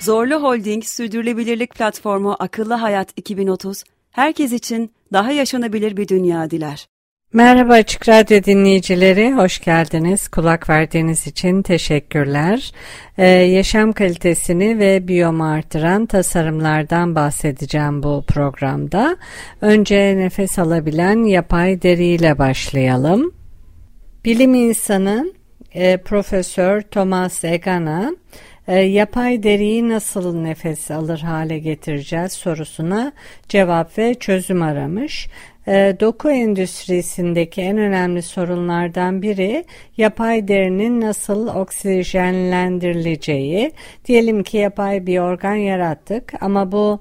Zorlu Holding Sürdürülebilirlik Platformu Akıllı Hayat 2030, herkes için daha yaşanabilir bir dünya diler. Merhaba Açık Radyo dinleyicileri, hoş geldiniz. Kulak verdiğiniz için teşekkürler. Ee, yaşam kalitesini ve biyomu artıran tasarımlardan bahsedeceğim bu programda. Önce nefes alabilen yapay deriyle başlayalım. Bilim insanı e, Profesör Thomas Egana, e, yapay deriyi nasıl nefes alır hale getireceğiz sorusuna cevap ve çözüm aramış. E, doku endüstrisindeki en önemli sorunlardan biri yapay derinin nasıl oksijenlendirileceği. Diyelim ki yapay bir organ yarattık ama bu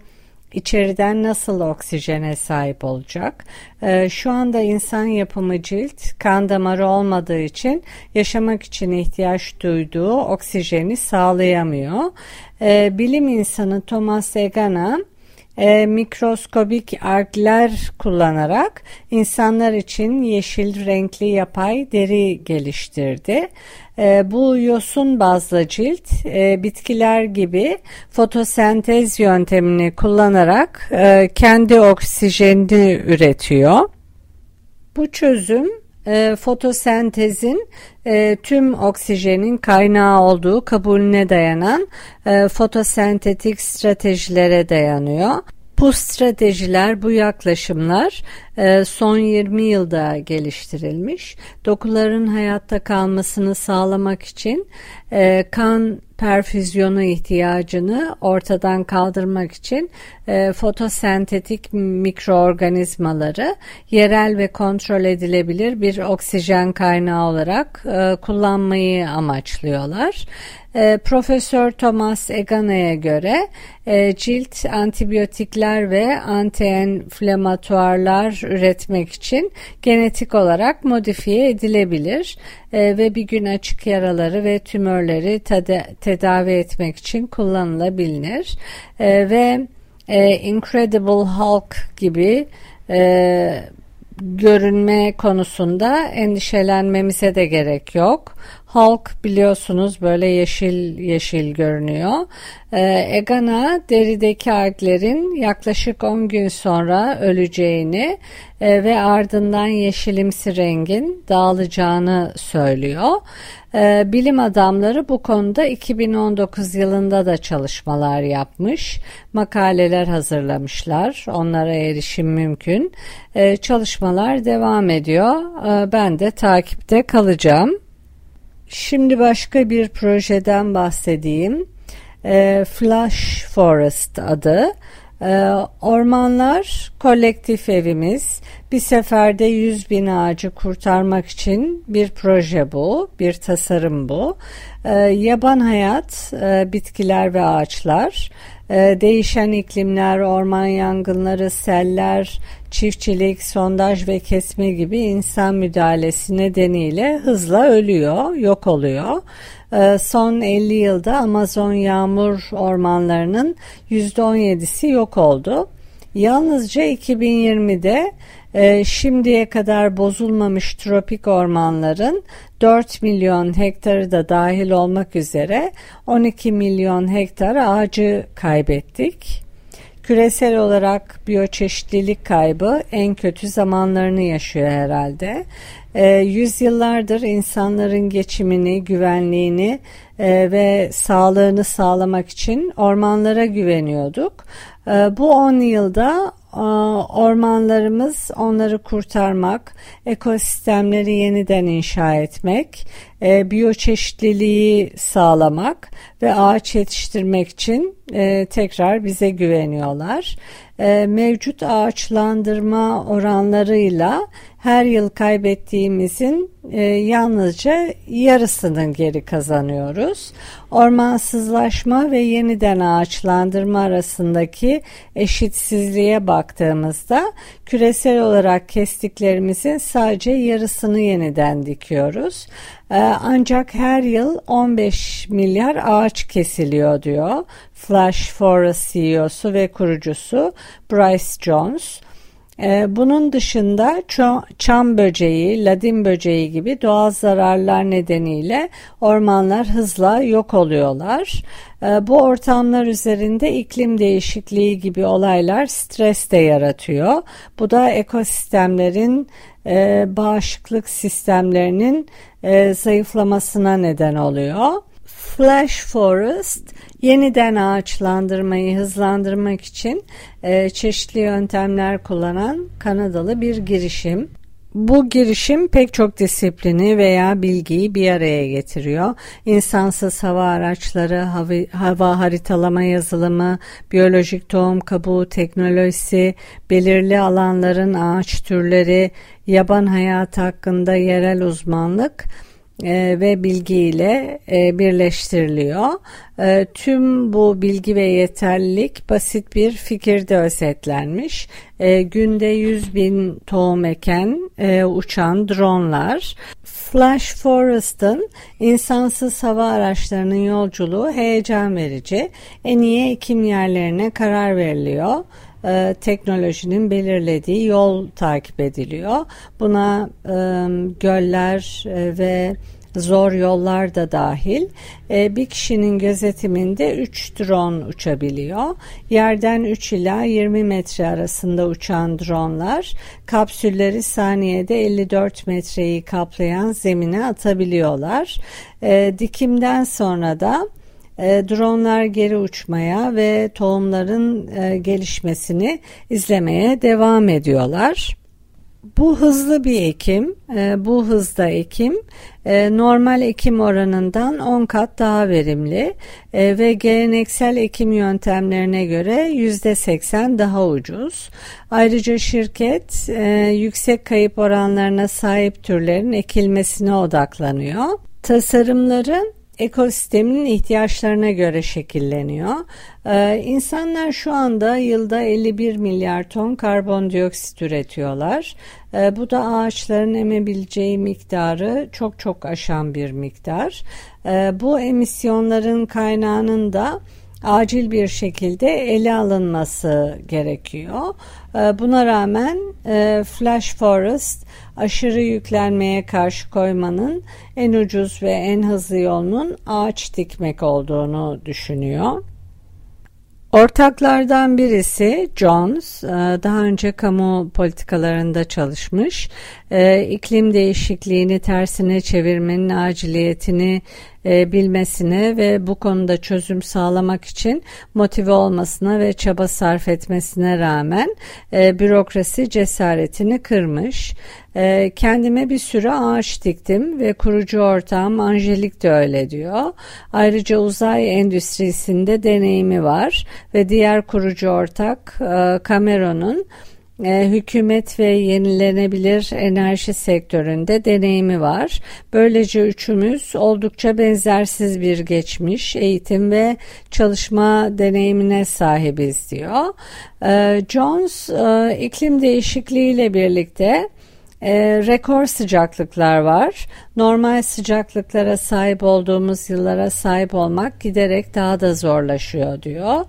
içeriden nasıl oksijene sahip olacak? Ee, şu anda insan yapımı cilt kan damarı olmadığı için yaşamak için ihtiyaç duyduğu oksijeni sağlayamıyor. Ee, bilim insanı Thomas Egana e, mikroskobik argler kullanarak insanlar için yeşil renkli yapay deri geliştirdi. E, bu yosun bazlı cilt e, bitkiler gibi fotosentez yöntemini kullanarak e, kendi oksijenini üretiyor. Bu çözüm e, fotosentezin e, tüm oksijenin kaynağı olduğu kabulüne dayanan e, fotosentetik stratejilere dayanıyor. Bu stratejiler, bu yaklaşımlar e, son 20 yılda geliştirilmiş. Dokuların hayatta kalmasını sağlamak için e, kan perfüzyonu ihtiyacını ortadan kaldırmak için e, fotosentetik mikroorganizmaları yerel ve kontrol edilebilir bir oksijen kaynağı olarak e, kullanmayı amaçlıyorlar. E, Profesör Thomas Egana'ya göre e, cilt antibiyotikler ve antienflamatuarlar üretmek için genetik olarak modifiye edilebilir e, ve bir gün açık yaraları ve tümörleri tedavi etmek için kullanılabilir e, ve e, Incredible Hulk gibi e, görünme konusunda endişelenmemize de gerek yok. Hulk biliyorsunuz böyle yeşil yeşil görünüyor. Ee, Egana derideki alglerin yaklaşık 10 gün sonra öleceğini e, ve ardından yeşilimsi rengin dağılacağını söylüyor. E, bilim adamları bu konuda 2019 yılında da çalışmalar yapmış, makaleler hazırlamışlar. Onlara erişim mümkün. E, çalışmalar devam ediyor. E, ben de takipte kalacağım. Şimdi başka bir projeden bahsedeyim. E, Flash Forest adı. E, ormanlar kolektif evimiz. Bir seferde 100 bin ağacı kurtarmak için bir proje bu, bir tasarım bu. E, yaban hayat, e, bitkiler ve ağaçlar, değişen iklimler, orman yangınları, seller, çiftçilik, sondaj ve kesme gibi insan müdahalesi nedeniyle hızla ölüyor, yok oluyor. Ee, son 50 yılda Amazon yağmur ormanlarının %17'si yok oldu. Yalnızca 2020'de e, şimdiye kadar bozulmamış tropik ormanların 4 milyon hektarı da dahil olmak üzere 12 milyon hektar ağacı kaybettik. Küresel olarak biyoçeşitlilik kaybı en kötü zamanlarını yaşıyor herhalde. E, yüzyıllardır insanların geçimini, güvenliğini e, ve sağlığını sağlamak için ormanlara güveniyorduk. E, bu 10 yılda ormanlarımız onları kurtarmak, ekosistemleri yeniden inşa etmek, e, biyoçeşitliliği sağlamak ve ağaç yetiştirmek için e, tekrar bize güveniyorlar. E, mevcut ağaçlandırma oranlarıyla her yıl kaybettiğimizin e, yalnızca yarısının geri kazanıyoruz. Ormansızlaşma ve yeniden ağaçlandırma arasındaki eşitsizliğe baktığımızda küresel olarak kestiklerimizin sadece yarısını yeniden dikiyoruz. E, ancak her yıl 15 milyar ağaç kesiliyor diyor Flash Forest CEO'su ve kurucusu Bryce Jones. Ee, bunun dışında çam böceği, ladin böceği gibi doğal zararlar nedeniyle ormanlar hızla yok oluyorlar. Ee, bu ortamlar üzerinde iklim değişikliği gibi olaylar stres de yaratıyor. Bu da ekosistemlerin e, bağışıklık sistemlerinin e, zayıflamasına neden oluyor. Flash Forest yeniden ağaçlandırmayı hızlandırmak için e, çeşitli yöntemler kullanan Kanadalı bir girişim. Bu girişim pek çok disiplini veya bilgiyi bir araya getiriyor. İnsansız hava araçları, hava, hava haritalama yazılımı, biyolojik tohum kabuğu teknolojisi, belirli alanların ağaç türleri, yaban hayatı hakkında yerel uzmanlık, e, ve bilgiyle e, birleştiriliyor. E, tüm bu bilgi ve yeterlilik basit bir fikirde özetlenmiş. E, günde 100 bin tohum eken uçan dronlar. Flash Forest'ın insansız hava araçlarının yolculuğu heyecan verici. En iyi ekim yerlerine karar veriliyor e, teknolojinin belirlediği yol takip ediliyor. Buna e, göller e, ve zor yollar da dahil e, bir kişinin gözetiminde 3 drone uçabiliyor. Yerden 3 ila 20 metre arasında uçan dronlar kapsülleri saniyede 54 metreyi kaplayan zemine atabiliyorlar. E, dikimden sonra da e, dronlar geri uçmaya ve tohumların e, gelişmesini izlemeye devam ediyorlar. Bu hızlı bir ekim, e, bu hızda ekim normal ekim oranından 10 kat daha verimli ve geleneksel ekim yöntemlerine göre %80 daha ucuz. Ayrıca şirket yüksek kayıp oranlarına sahip türlerin ekilmesine odaklanıyor. Tasarımların ekosistemin ihtiyaçlarına göre şekilleniyor. Ee, insanlar şu anda yılda 51 milyar ton karbondioksit üretiyorlar. Ee, bu da ağaçların emebileceği miktarı çok çok aşan bir miktar. Ee, bu emisyonların kaynağının da acil bir şekilde ele alınması gerekiyor. Ee, buna rağmen e, Flash Forest aşırı yüklenmeye karşı koymanın en ucuz ve en hızlı yolunun ağaç dikmek olduğunu düşünüyor. Ortaklardan birisi Jones, e, daha önce kamu politikalarında çalışmış, e, iklim değişikliğini tersine çevirmenin aciliyetini e, bilmesine ve bu konuda çözüm sağlamak için motive olmasına ve çaba sarf etmesine rağmen e, bürokrasi cesaretini kırmış. E, kendime bir sürü ağaç diktim ve kurucu ortağım Angelik de öyle diyor. Ayrıca uzay endüstrisinde deneyimi var ve diğer kurucu ortak e, Cameron'un e, hükümet ve yenilenebilir enerji sektöründe deneyimi var. Böylece üçümüz oldukça benzersiz bir geçmiş, eğitim ve çalışma deneyimine sahibiz diyor. E, Jones e, iklim değişikliğiyle birlikte e, rekor sıcaklıklar var. Normal sıcaklıklara sahip olduğumuz yıllara sahip olmak giderek daha da zorlaşıyor diyor.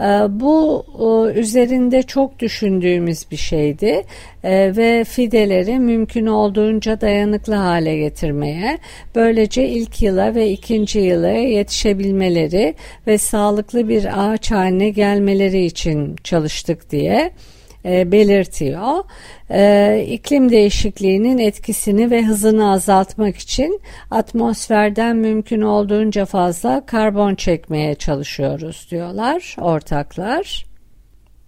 E, bu e, üzerinde çok düşündüğümüz bir şeydi e, ve fideleri mümkün olduğunca dayanıklı hale getirmeye, böylece ilk yıla ve ikinci yıla yetişebilmeleri ve sağlıklı bir ağaç haline gelmeleri için çalıştık diye e, belirtiyor. E, iklim değişikliğinin etkisini ve hızını azaltmak için atmosferden mümkün olduğunca fazla karbon çekmeye çalışıyoruz diyorlar ortaklar.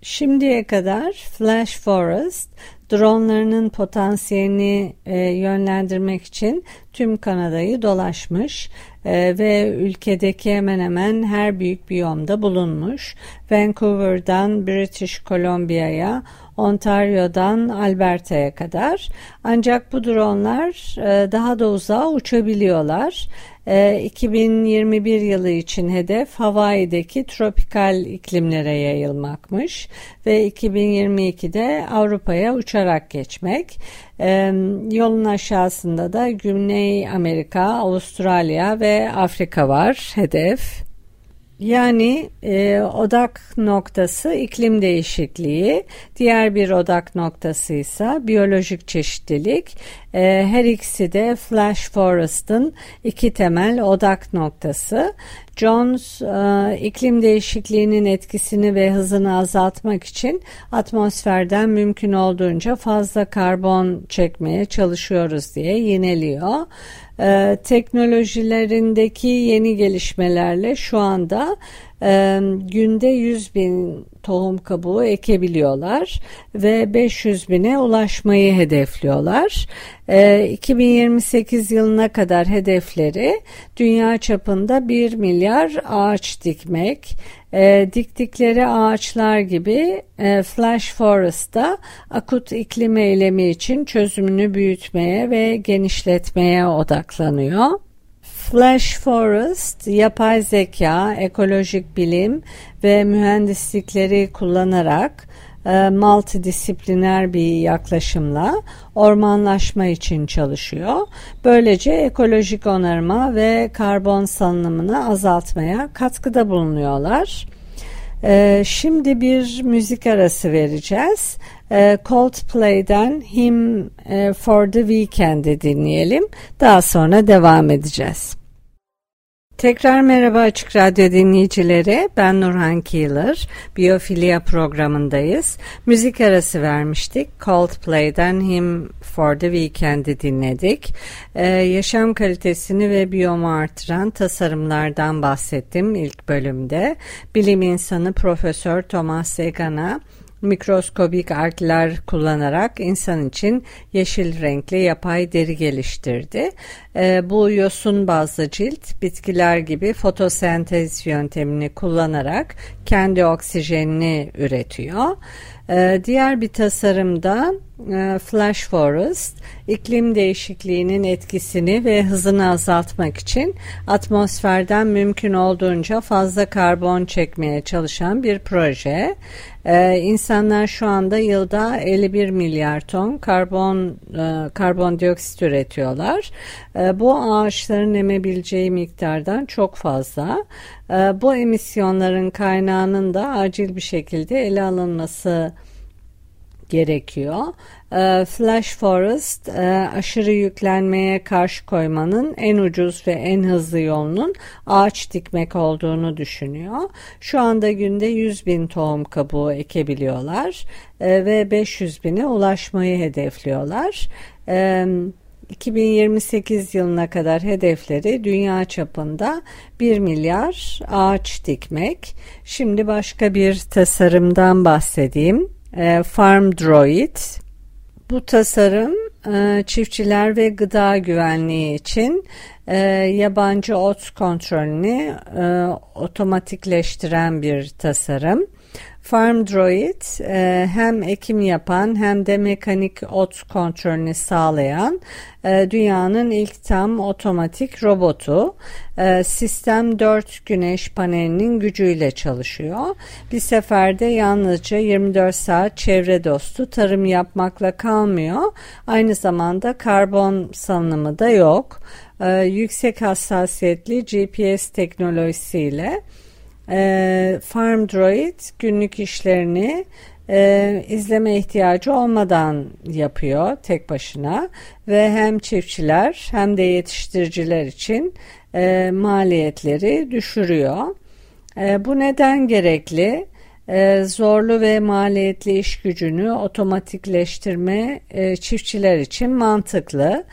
Şimdiye kadar Flash Forest dronlarının potansiyelini e, yönlendirmek için tüm Kanada'yı dolaşmış e, ve ülkedeki hemen hemen her büyük biyomda bulunmuş. Vancouver'dan British Columbia'ya, Ontario'dan Alberta'ya kadar. Ancak bu dronlar e, daha da uzağa uçabiliyorlar. 2021 e, yılı için hedef Hawaii'deki tropikal iklimlere yayılmakmış ve 2022'de Avrupa'ya uçarak geçmek. E, yolun aşağısında da Güney Amerika, Avustralya ve Afrika var hedef. Yani e, odak noktası iklim değişikliği, diğer bir odak noktası ise biyolojik çeşitlilik. E, her ikisi de Flash Forest'ın iki temel odak noktası. Jones e, iklim değişikliğinin etkisini ve hızını azaltmak için atmosferden mümkün olduğunca fazla karbon çekmeye çalışıyoruz diye yineliyor e, teknolojilerindeki yeni gelişmelerle şu anda e, günde 100 bin tohum kabuğu ekebiliyorlar ve 500 bine ulaşmayı hedefliyorlar. E, 2028 yılına kadar hedefleri dünya çapında 1 milyar ağaç dikmek, e, diktikleri ağaçlar gibi e, Flash Forest'ta akut iklim eylemi için çözümünü büyütmeye ve genişletmeye odaklanıyor. Flash Forest, yapay zeka, ekolojik bilim ve mühendislikleri kullanarak e, multidisipliner bir yaklaşımla ormanlaşma için çalışıyor. Böylece ekolojik onarma ve karbon salınımını azaltmaya katkıda bulunuyorlar. E, şimdi bir müzik arası vereceğiz. E, Coldplay'den Him e, for the Weekend'i dinleyelim. Daha sonra devam edeceğiz. Tekrar merhaba Açık Radyo dinleyicileri. Ben Nurhan Keeler. Biyofilya programındayız. Müzik arası vermiştik. Coldplay'den Him for the Weekend'i dinledik. Ee, yaşam kalitesini ve biyomu artıran tasarımlardan bahsettim ilk bölümde. Bilim insanı Profesör Thomas Sagan'a mikroskobik algler kullanarak insan için yeşil renkli yapay deri geliştirdi. E, bu yosun bazlı cilt bitkiler gibi fotosentez yöntemini kullanarak kendi oksijenini üretiyor. E, diğer bir tasarımda Flash Forest iklim değişikliğinin etkisini ve hızını azaltmak için atmosferden mümkün olduğunca fazla karbon çekmeye çalışan bir proje. Ee, insanlar şu anda yılda 51 milyar ton karbon e, karbondioksit üretiyorlar. E, bu ağaçların emebileceği miktardan çok fazla. E, bu emisyonların kaynağının da acil bir şekilde ele alınması gerekiyor. Ee, Flash Forest e, aşırı yüklenmeye karşı koymanın en ucuz ve en hızlı yolunun ağaç dikmek olduğunu düşünüyor. Şu anda günde 100 bin tohum kabuğu ekebiliyorlar e, ve 500 bine ulaşmayı hedefliyorlar. 2028 yılına kadar hedefleri dünya çapında 1 milyar ağaç dikmek. Şimdi başka bir tasarımdan bahsedeyim. E, Farm Droid. Bu tasarım e, çiftçiler ve gıda güvenliği için e, yabancı ot kontrolünü otomatikleştiren bir tasarım. Farm Droid e, hem ekim yapan hem de mekanik ot kontrolünü sağlayan e, dünyanın ilk tam otomatik robotu. E, sistem 4 güneş panelinin gücüyle çalışıyor. Bir seferde yalnızca 24 saat çevre dostu tarım yapmakla kalmıyor. Aynı zamanda karbon salınımı da yok. Yüksek hassasiyetli GPS teknolojisiyle e, Farm Droid günlük işlerini e, izleme ihtiyacı olmadan yapıyor tek başına ve hem çiftçiler hem de yetiştiriciler için e, maliyetleri düşürüyor. E, bu neden gerekli? e, zorlu ve maliyetli iş gücünü otomatikleştirme e, çiftçiler için mantıklı.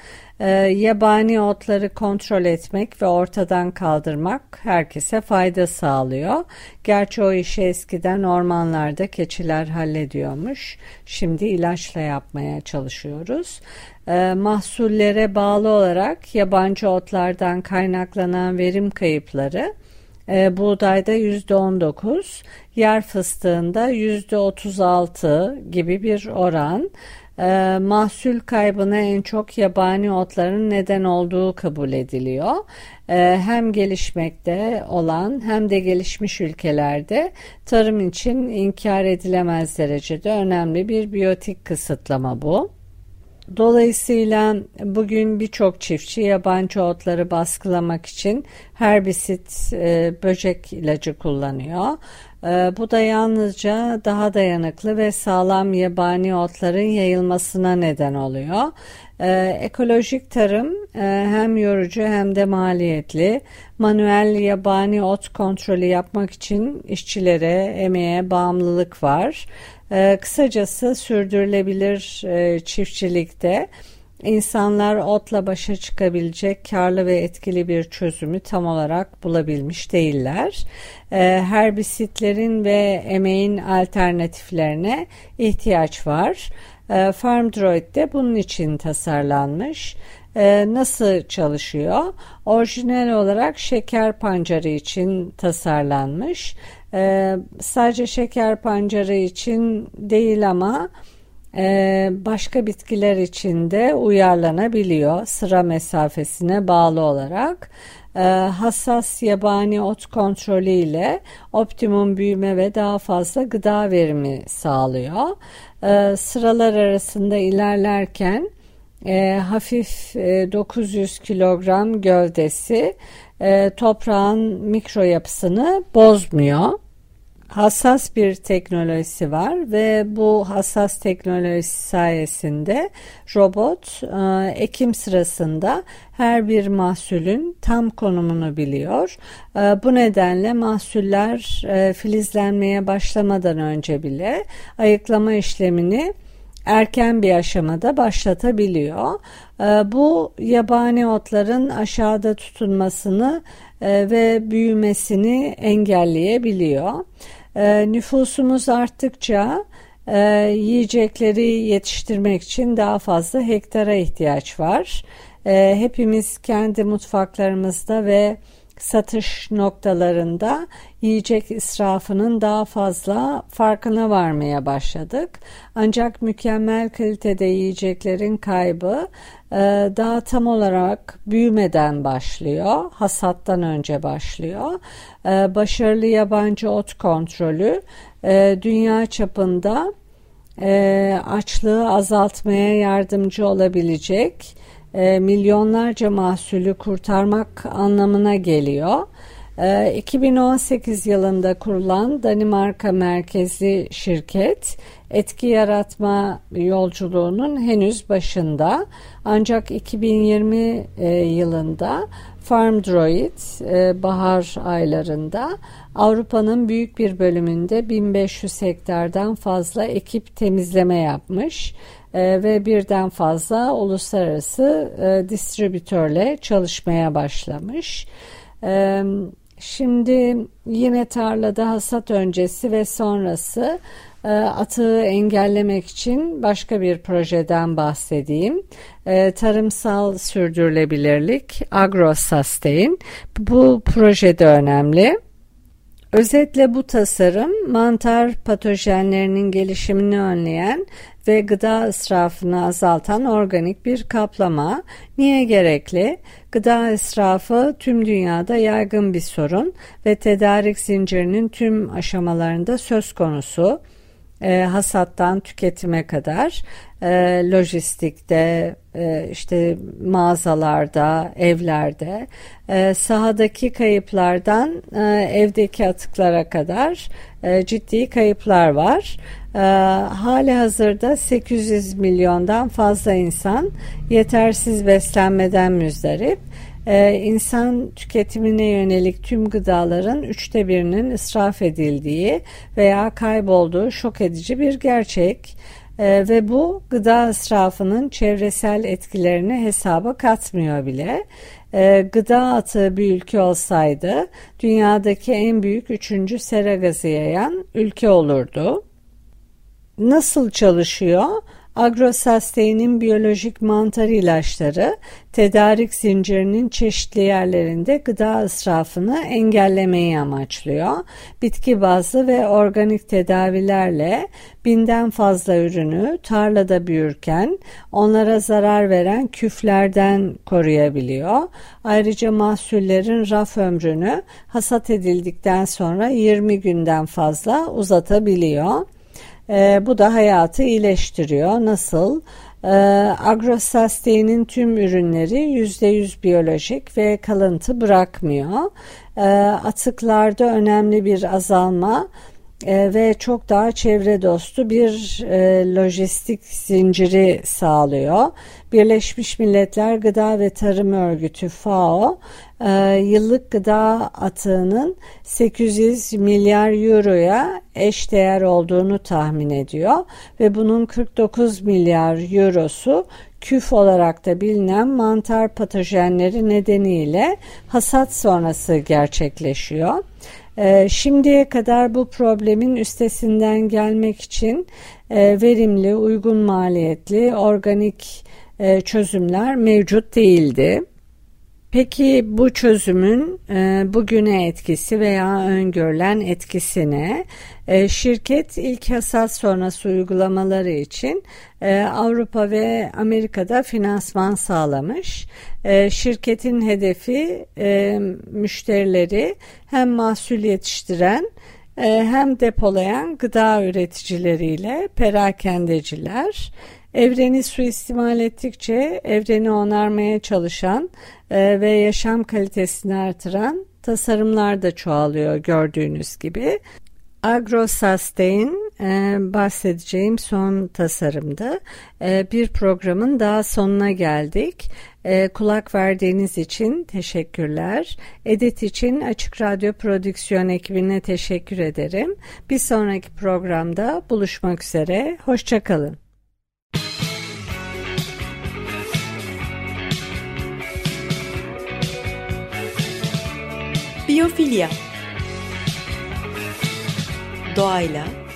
E, yabani otları kontrol etmek ve ortadan kaldırmak herkese fayda sağlıyor. Gerçi o işi eskiden ormanlarda keçiler hallediyormuş. Şimdi ilaçla yapmaya çalışıyoruz. E, mahsullere bağlı olarak yabancı otlardan kaynaklanan verim kayıpları e, buğdayda %19, yer fıstığında %36 gibi bir oran. E, mahsul kaybına en çok yabani otların neden olduğu kabul ediliyor. E, hem gelişmekte olan hem de gelişmiş ülkelerde tarım için inkar edilemez derecede önemli bir biyotik kısıtlama bu. Dolayısıyla bugün birçok çiftçi yabancı otları baskılamak için herbisit e, böcek ilacı kullanıyor. E, bu da yalnızca daha dayanıklı ve sağlam yabani otların yayılmasına neden oluyor. E, ekolojik tarım e, hem yorucu hem de maliyetli. Manuel yabani ot kontrolü yapmak için işçilere, emeğe bağımlılık var. E, kısacası sürdürülebilir e, çiftçilikte insanlar otla başa çıkabilecek karlı ve etkili bir çözümü tam olarak bulabilmiş değiller. E, herbisitlerin ve emeğin alternatiflerine ihtiyaç var. E, FarmDroid de bunun için tasarlanmış. E, nasıl çalışıyor? Orijinal olarak şeker pancarı için tasarlanmış. E, sadece şeker pancarı için değil ama başka bitkiler için de uyarlanabiliyor sıra mesafesine bağlı olarak. E, hassas yabani ot kontrolü ile optimum büyüme ve daha fazla gıda verimi sağlıyor. E, sıralar arasında ilerlerken e, hafif e, 900 kilogram gövdesi e, toprağın mikro yapısını bozmuyor. Hassas bir teknolojisi var ve bu hassas teknolojisi sayesinde robot e, ekim sırasında her bir mahsulün tam konumunu biliyor. E, bu nedenle mahsuller e, filizlenmeye başlamadan önce bile ayıklama işlemini erken bir aşamada başlatabiliyor. Bu yabani otların aşağıda tutunmasını ve büyümesini engelleyebiliyor. Ee, nüfusumuz arttıkça e, yiyecekleri yetiştirmek için daha fazla hektara ihtiyaç var. Ee, hepimiz kendi mutfaklarımızda ve satış noktalarında yiyecek israfının daha fazla farkına varmaya başladık. Ancak mükemmel kalitede yiyeceklerin kaybı e, daha tam olarak büyümeden başlıyor, hasattan önce başlıyor. E, başarılı yabancı ot kontrolü e, dünya çapında açlığı azaltmaya yardımcı olabilecek e, milyonlarca mahsulü kurtarmak anlamına geliyor. 2018 e, yılında kurulan Danimarka merkezli şirket etki yaratma yolculuğunun henüz başında ancak 2020 e, yılında FarmDroid bahar aylarında Avrupa'nın büyük bir bölümünde 1500 hektardan fazla ekip temizleme yapmış e, ve birden fazla uluslararası e, distribütörle çalışmaya başlamış. E, şimdi yine tarlada hasat öncesi ve sonrası e, atığı engellemek için başka bir projeden bahsedeyim. E, tarımsal sürdürülebilirlik, AgroSustain. Bu projede önemli. Özetle bu tasarım mantar patojenlerinin gelişimini önleyen ve gıda israfını azaltan organik bir kaplama. Niye gerekli? Gıda israfı tüm dünyada yaygın bir sorun ve tedarik zincirinin tüm aşamalarında söz konusu e, hasattan tüketime kadar e, lojistikte e, işte mağazalarda evlerde e, sahadaki kayıplardan e, evdeki atıklara kadar e, ciddi kayıplar var. E, hali hazırda 800 milyondan fazla insan yetersiz beslenmeden müzdarip. e, insan tüketimine yönelik tüm gıdaların üçte birinin israf edildiği veya kaybolduğu şok edici bir gerçek. Ee, ve bu gıda israfının çevresel etkilerini hesaba katmıyor bile. Ee, gıda atığı bir ülke olsaydı dünyadaki en büyük üçüncü sera gazı yayan ülke olurdu. Nasıl çalışıyor? Agrosustain'in biyolojik mantar ilaçları tedarik zincirinin çeşitli yerlerinde gıda israfını engellemeyi amaçlıyor. Bitki bazlı ve organik tedavilerle binden fazla ürünü tarlada büyürken onlara zarar veren küflerden koruyabiliyor. Ayrıca mahsullerin raf ömrünü hasat edildikten sonra 20 günden fazla uzatabiliyor. E, bu da hayatı iyileştiriyor. Nasıl? E, Agrosustain'in tüm ürünleri %100 biyolojik ve kalıntı bırakmıyor. E, atıklarda önemli bir azalma e, ve çok daha çevre dostu bir e, lojistik zinciri sağlıyor. Birleşmiş Milletler Gıda ve Tarım Örgütü FAO e, yıllık gıda atığının 800 milyar euroya eş değer olduğunu tahmin ediyor ve bunun 49 milyar eurosu küf olarak da bilinen mantar patojenleri nedeniyle hasat sonrası gerçekleşiyor. Ee, şimdiye kadar bu problemin üstesinden gelmek için e, verimli, uygun maliyetli, organik e, çözümler mevcut değildi. Peki bu çözümün e, bugüne etkisi veya öngörülen etkisine e, şirket ilk hasat sonrası uygulamaları için e, Avrupa ve Amerika'da finansman sağlamış. E, şirketin hedefi e, müşterileri hem mahsul yetiştiren hem depolayan gıda üreticileriyle perakendeciler Evreni suistimal ettikçe evreni onarmaya çalışan e, ve yaşam kalitesini artıran tasarımlar da çoğalıyor gördüğünüz gibi. AgroSustain e, bahsedeceğim son tasarımdı. E, bir programın daha sonuna geldik. E, kulak verdiğiniz için teşekkürler. Edit için Açık Radyo Prodüksiyon ekibine teşekkür ederim. Bir sonraki programda buluşmak üzere. Hoşçakalın. Biyofilya Doğayla,